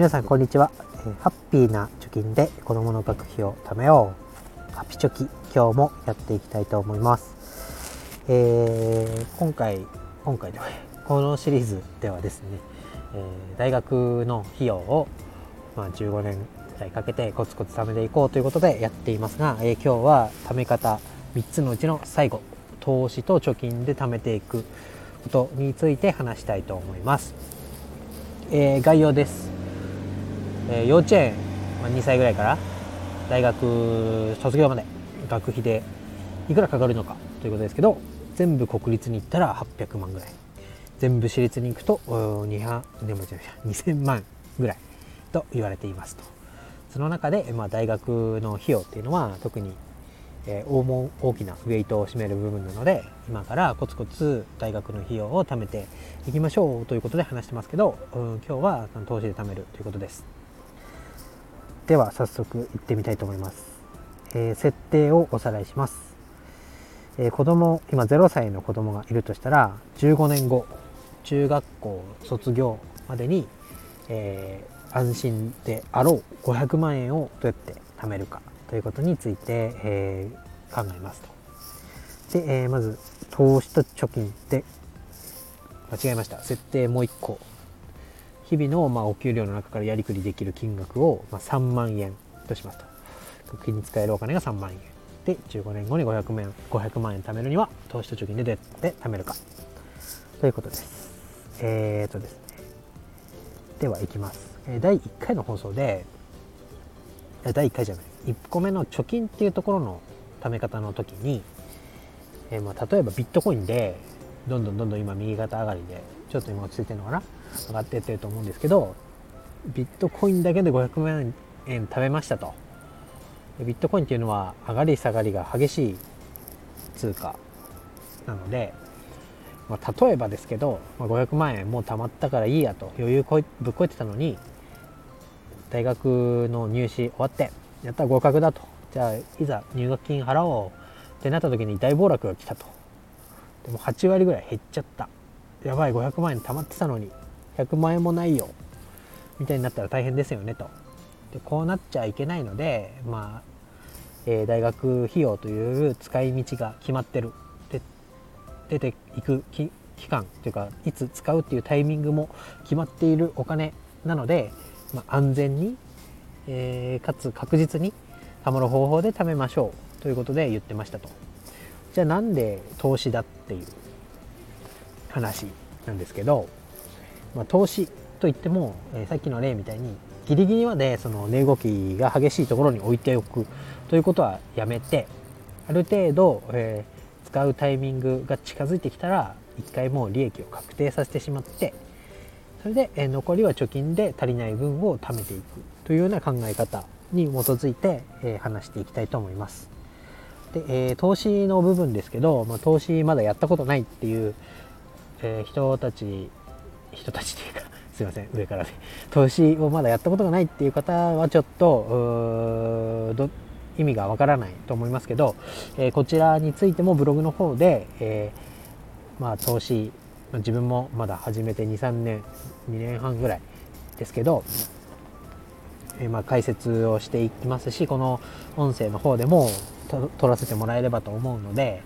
皆さんこんにちは、えー、ハッピーな貯金で子供の学費を貯めよう。ハピチョキ今日もやっていきたいと思います、えー、今回今回では このシリーズではですね、えー、大学の費用を、まあ、15年代かけてコツコツ貯めていこうということでやっていますが、え今日は貯め方3つのうちの最後投資と貯金で貯めていくことについて話したいと思います、えー、概要です、えー、幼稚園、まあ、2歳ぐらいから大学卒業まで学費でいくらかかるのかということですけど全部国立に行ったら800万ぐらい。全部私立に行くと200でも2000万ぐらいと言われていますと。その中で、まあ、大学の費用っていうのは特にえー、大も大きなウェイトを占める部分なので今からコツコツ大学の費用を貯めていきましょうということで話してますけど、うん、今日は投資で貯めるということです。では早速行ってみたいと思います、えー、設定をおさらいします、えー、子供今0歳の子供がいるとしたら15年後中学校卒業までに、えー、安心であろう500万円をどうやって貯めるかということについて、え、考えますと。で、え、まず投資と貯金で間違えました。設定もう1個。日々の、まあ、お給料の中からやりくりできる金額を、まあ、3万円としますと。学費に使えるお金が3万円。で15年後に500万円 ,500 万円貯めるには投資と貯金でどうやって貯めるか。ということです。えー、っとですね。ではいきます。第1回の放送で第1回じゃない。1個目の貯金っていうところの貯め方の時に、えー、まあ例えばビットコインでどんどんどんどん今右肩上がりでちょっと今落ち着いてるのかな。上がってってると思うんですけどビットコインだけで500万円貯めましたと。ビットコインっていうのは上がり下がりが激しい通貨なので、まあ、例えばですけど、まあ、500万円もう貯まったからいいやと余裕こいぶっこいてたのに大学の入試終わってやったら合格だと。じゃあいざ入学金払おうってなった時に大暴落が来たと。でも8割ぐらい減っちゃった。やばい500万円貯まってたのに。100万円もないよ。みたいになったら大変ですよねと。でこうなっちゃいけないのでまあ、えー、大学費用という使い道が決まってる。で出ていく期間というかいつ使うっていうタイミングも決まっているお金なので、まあ、安全にえー、かつ確実に貯まる方法で貯めましょうということで言ってましたと。じゃあなんで投資だっていう話なんですけど、まあ、投資といっても、えー、さっきの例みたいにギリギリまでその値動きが激しいところに置いておくということはやめてある程度、えー、使うタイミングが近づいてきたら一回もう利益を確定させてしまってそれで、え残りは貯金で足りない分を貯めていくというような考え方に基づいて、え話していきたいと思います。で、えー、投資の部分ですけど、まあ、投資まだやったことないっていう、えー、人たち人たちっていうか すいません上からで投資をまだやったことがないっていう方はちょっと意味がわからないと思いますけど、えー、こちらについてもブログの方で、えまあ、投資自分もまだ始めて23年2年半ぐらいですけど、えまあ、解説をしていきますしこの音声の方でも撮らせてもらえればと思うので、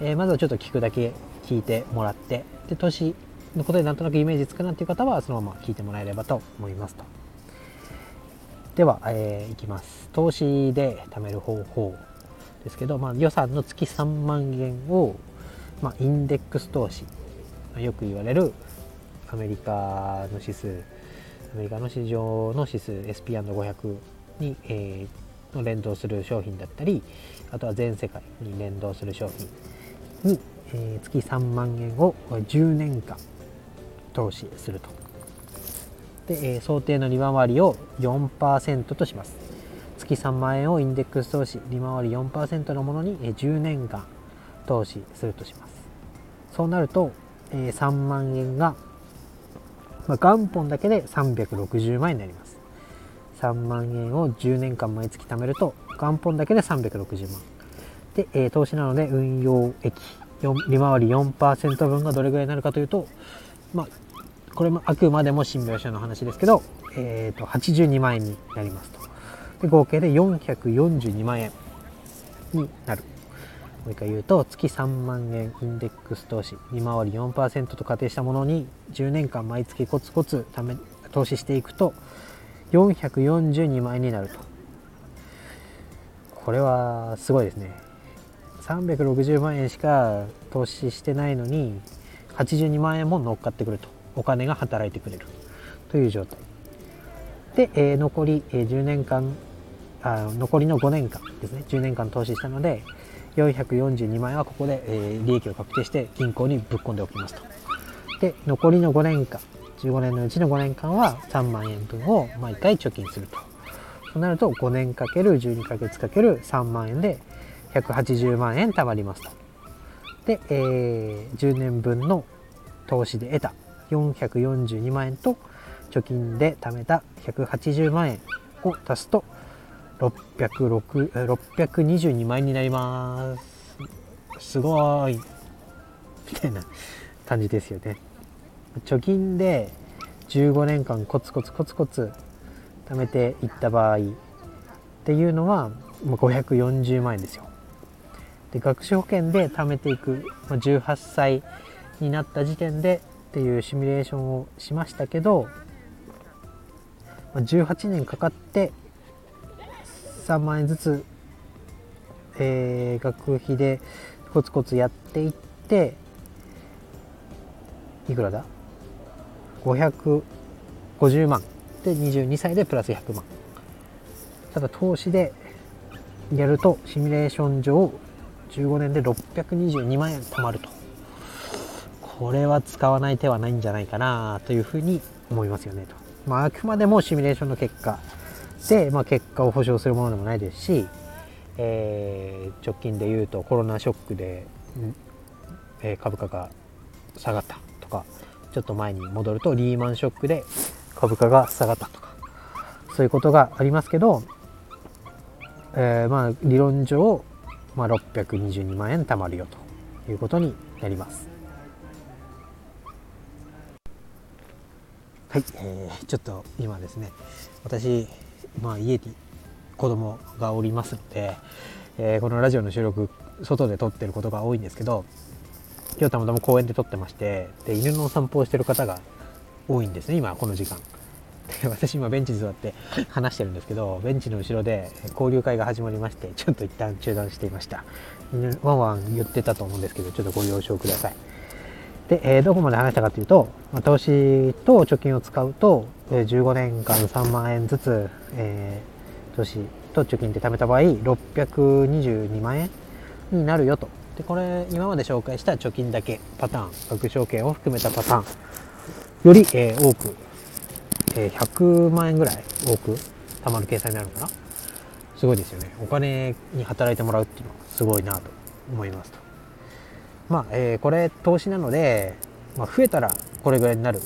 え、まずはちょっと聞くだけ聞いてもらってで投資のことでなんとなくイメージつくなっていう方はそのまま聞いてもらえればと思いますと。では、えー、いきます。投資で貯める方法ですけど、まあ、予算の月3万円を、まあ、インデックス投資。よく言われるアメリカの指数。アメリカの市場の指数。SP&500 に、えー、の連動する商品だったりあとは全世界に連動する商品に、えー、月3万円を10年間投資すると。で、えー、想定の利回りを4%とします。月3万円をインデックス投資利回り4%のものに10年間投資するとします。そうなるとえ3万円が、まあ、元本だけで360万円になります。3万円を10年間毎月貯めると元本だけで360万。で、えー、投資なので運用益利回り4%分がどれぐらいになるかというと、まあ、これもあくまでも新描写の話ですけど、えー、と82万円になりますと。で合計で442万円になる。もう一回言うと月3万円インデックス投資。利回り4%と仮定したものに10年間毎月コツコツため投資していくと442万円になると。これはすごいですね。360万円しか投資してないのに82万円も乗っかってくると。お金が働いてくれる。という状態。で、えー、残り、え、10年間あ残りの5年間ですね。10年間投資したので442万円はここで、え、利益を確定して銀行にぶっ込んでおきますと。で残りの5年間15年のうちの5年間は3万円分を毎回貯金すると。そうなると5年かける12ヶ月かける3万円で180万円貯まりますと。で、えー、10年分の投資で得た。442万円と貯金で貯めた180万円を足すと622万円になります。すごい。みたいな感じですよね。貯金で15年間コツコツコツコツ貯めていった場合っていうのは540万円ですよ。で学資保険で貯めていく、18歳になった時点でっていうシミュレーションをしましたけど、18年かかって3万円ずつ、えー、学費でコツコツやっていっていくらだ？550万。で22歳でプラス100万。ただ投資でやるとシミュレーション上15年で622万円貯まると。これは使わない手はないんじゃないかなというふうに思いますよねと、まあ、あくまでもシミュレーションの結果で、まあ、結果を保証するものでもないですし、えー、直近で言うとコロナショックで、えー、株価が下がったとかちょっと前に戻るとリーマンショックで株価が下がったとかそういうことがありますけど、えー、まあ理論上まあ、622万円貯まるよということになります。はい、えー、ちょっと今ですね私、まあ、家に子供がおりますので、えー、このラジオの収録外で撮ってることが多いんですけど今日たまたま公園で撮ってましてで犬のお散歩をしてる方が多いんですね今この時間。で私今ベンチに座って話してるんですけどベンチの後ろで交流会が始まりましてちょっと一旦中断していました。ワンワン言ってたと思うんですけどちょっとご了承ください。で、えー、どこまで話したかというと、まあ、投資と貯金を使うと、えー、15年間3万円ずつ、えー、投資と貯金で貯めた場合622万円になるよと。でこれ今まで紹介した貯金だけパターン学証券を含めたパターンより、えー、多くえ100万円ぐらい多く貯まる計算になるのかな。すごいですよね。お金に働いてもらうっていうのはすごいなと思いますと。まあ、えー、これ投資なので、まあ、増えたらこれぐらいになる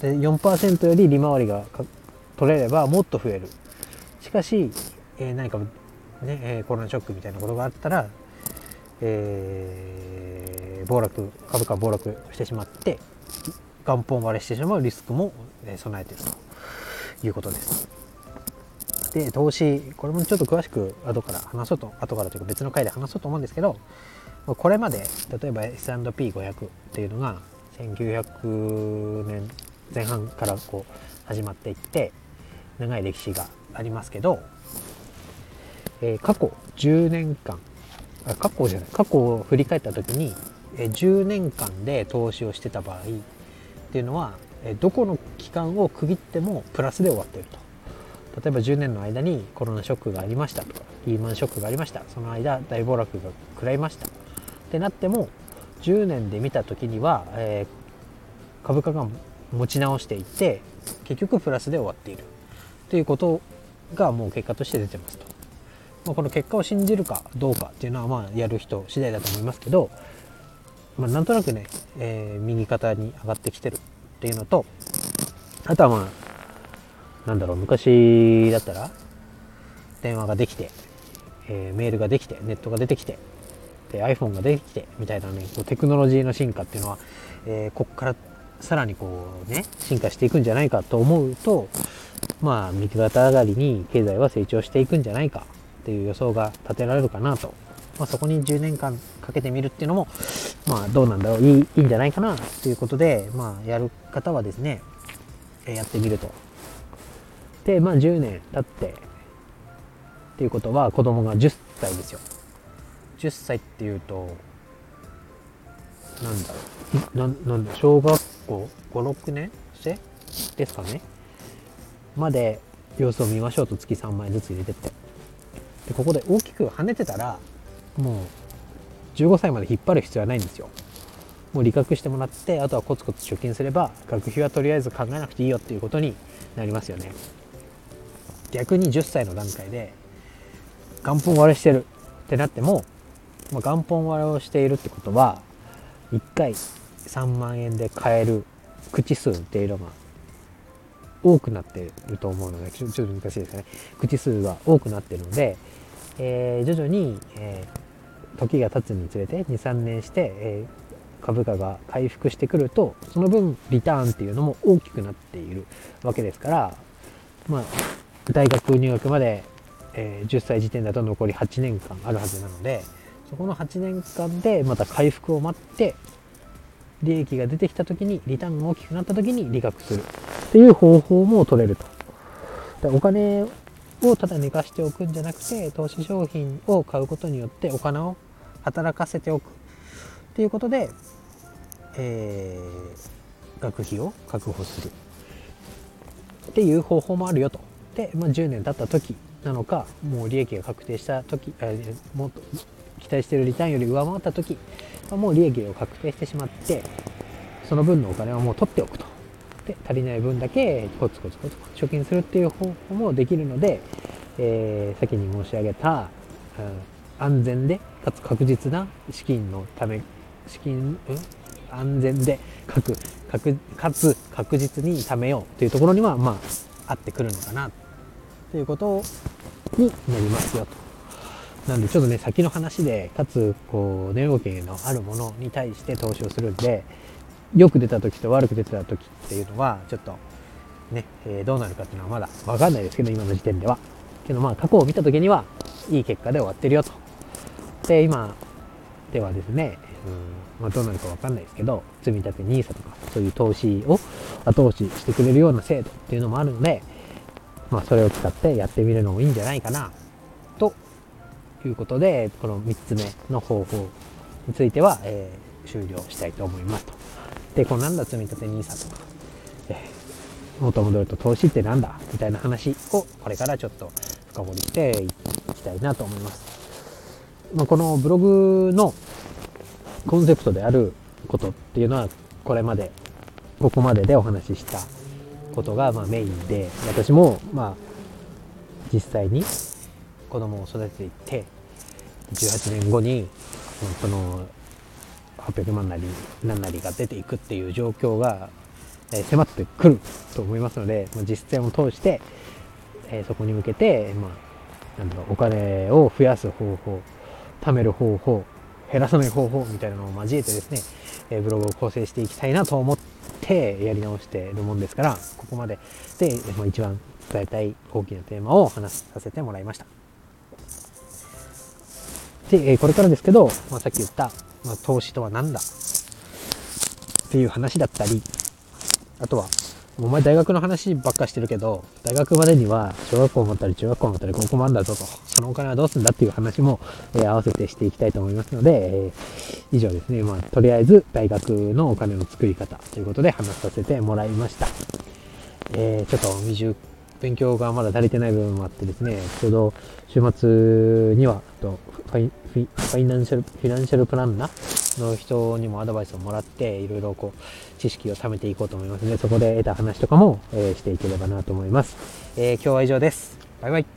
で4%より利回りが取れればもっと増えるしかし、えー、何かね、えコロナショックみたいなことがあったら、えー、暴落株価暴落してしまって元本割れしてしまうリスクも備えているということです。で投資これもちょっと詳しく後から話そうと後からというか別の回で話そうと思うんですけどこれまで例えば S&P500 っていうのが1900年前半からこう始まっていって長い歴史がありますけど、えー、過去10年間あ過去じゃない過去を振り返った時に、えー、10年間で投資をしてた場合っていうのはどこの期間を区切ってもプラスで終わっていると。例えば10年の間にコロナショックがありましたとかリーマンショックがありました。その間大暴落が食らいました。ってなっても10年で見た時には、えー、株価が持ち直していって結局プラスで終わっている。ということがもう結果として出てますと、まあ、この結果を信じるかどうかっていうのはまあやる人次第だと思いますけどまあ、なんとなくね、えー、右肩に上がってきてるっていうのとあとはまあなんだろう昔だったら電話ができて、えー、メールができてネットが出てきて iPhone ができてみたいなねこうテクノロジーの進化っていうのは、えー、こっからさらにこうね進化していくんじゃないかと思うとまあ右肩上がりに経済は成長していくんじゃないかっていう予想が立てられるかなと、まあ、そこに10年間かけてみるっていうのもまあどうなんだろういいいいんじゃないかなということでまあやる方はですねやってみると。でまあ10年経ってっていうことは子供が10歳ですよ。10歳っていうとなんだろう。なんだ小学校56年生？ですかね。まで様子を見ましょうと月3万円ずつ入れてって。でここで大きく跳ねてたらもう15歳まで引っ張る必要はないんですよ。もう理覚してもらってあとはコツコツ貯金すれば学費はとりあえず考えなくていいよっていうことになりますよね。逆に10歳の段階で元本割れしてるってなっても、まあ、元本割れをしているってことは1回3万円で買える口数っていうのが多くなってると思うのでちょっと難しいですかね。口数が多くなってるので、えー、徐々に、えー、時が経つにつれて23年して、えー、株価が回復してくるとその分リターンっていうのも大きくなっているわけですからまあ大学入学まで、え、10歳時点だと残り8年間あるはずなのでそこの8年間でまた回復を待って利益が出てきた時にリターンが大きくなった時に利確するっていう方法も取れると。でお金をただ寝かしておくんじゃなくて投資商品を買うことによってお金を働かせておくっていうことで、えー、学費を確保するっていう方法もあるよと。で、まあ、10年経った時なのかもう利益が確定した時もっと期待しているリターンより上回った時もう利益を確定してしまってその分のお金をもう取っておくとで足りない分だけコツコツコツコツ貯金するっていう方法もできるので、えー、先に申し上げた、うん、安全でかつ確実な資金のため資金、うん、安全でかくかつ確実に貯めようというところにはまあ合ってくるのかなということになりますよと。なんでちょっとね先の話でかつこう値動きのあるものに対して投資をするんでよく出た時と悪く出てた時っていうのはちょっとね、えー、どうなるかっていうのはまだ分かんないですけど今の時点では。けどまあ過去を見た時にはいい結果で終わってるよと。で今ではですね、うんまあ、どうなるか分かんないですけど積立 NISA とかそういう投資を後押ししてくれるような制度っていうのもあるのでまあそれを使ってやってみるのもいいんじゃないかなということで、この3つ目の方法については、えー、終了したいと思いますと。で、このなんだ積立 NISA とか、えー、元戻ると投資ってなんだ？みたいな話をこれからちょっと深掘りしていきたいなと思います。まあ、このブログのコンセプトであることっていうのはこれまでここまででお話ししたことがまメインで私もまあ実際に子供を育てていって18年後にその800万なり何なりが出ていくっていう状況が迫ってくると思いますので実践を通してそこに向けて、まあ、なんお金を増やす方法貯める方法減らさない方法みたいなのを交えてですねブログを構成していきたいなと思ってやり直してるもんですからここまでで一番伝えたい大きなテーマを話させてもらいました。で、えこれからですけど、まあ、さっき言った、まあ、投資とは何だ？っていう話だったり、あとは、お前大学の話ばっかしてるけど、大学までには小学校もあったり中学校もあったり高校もあるんだぞと、そのお金はどうするんだっていう話も、えー、合わせてしていきたいと思いますので、えー、以上ですね、まあ、とりあえず大学のお金の作り方ということで話させてもらいました。えー、ちょっと未熟勉強がまだ足りてない部分もあってですね、ちょうど週末には、とファイフィファイナンシャル、フィナンシャルプランナーの人にもアドバイスをもらって、いろいろこう、知識を貯めていこうと思いますので、そこで得た話とかも、えー、していければなと思います。えー、今日は以上です。バイバイ。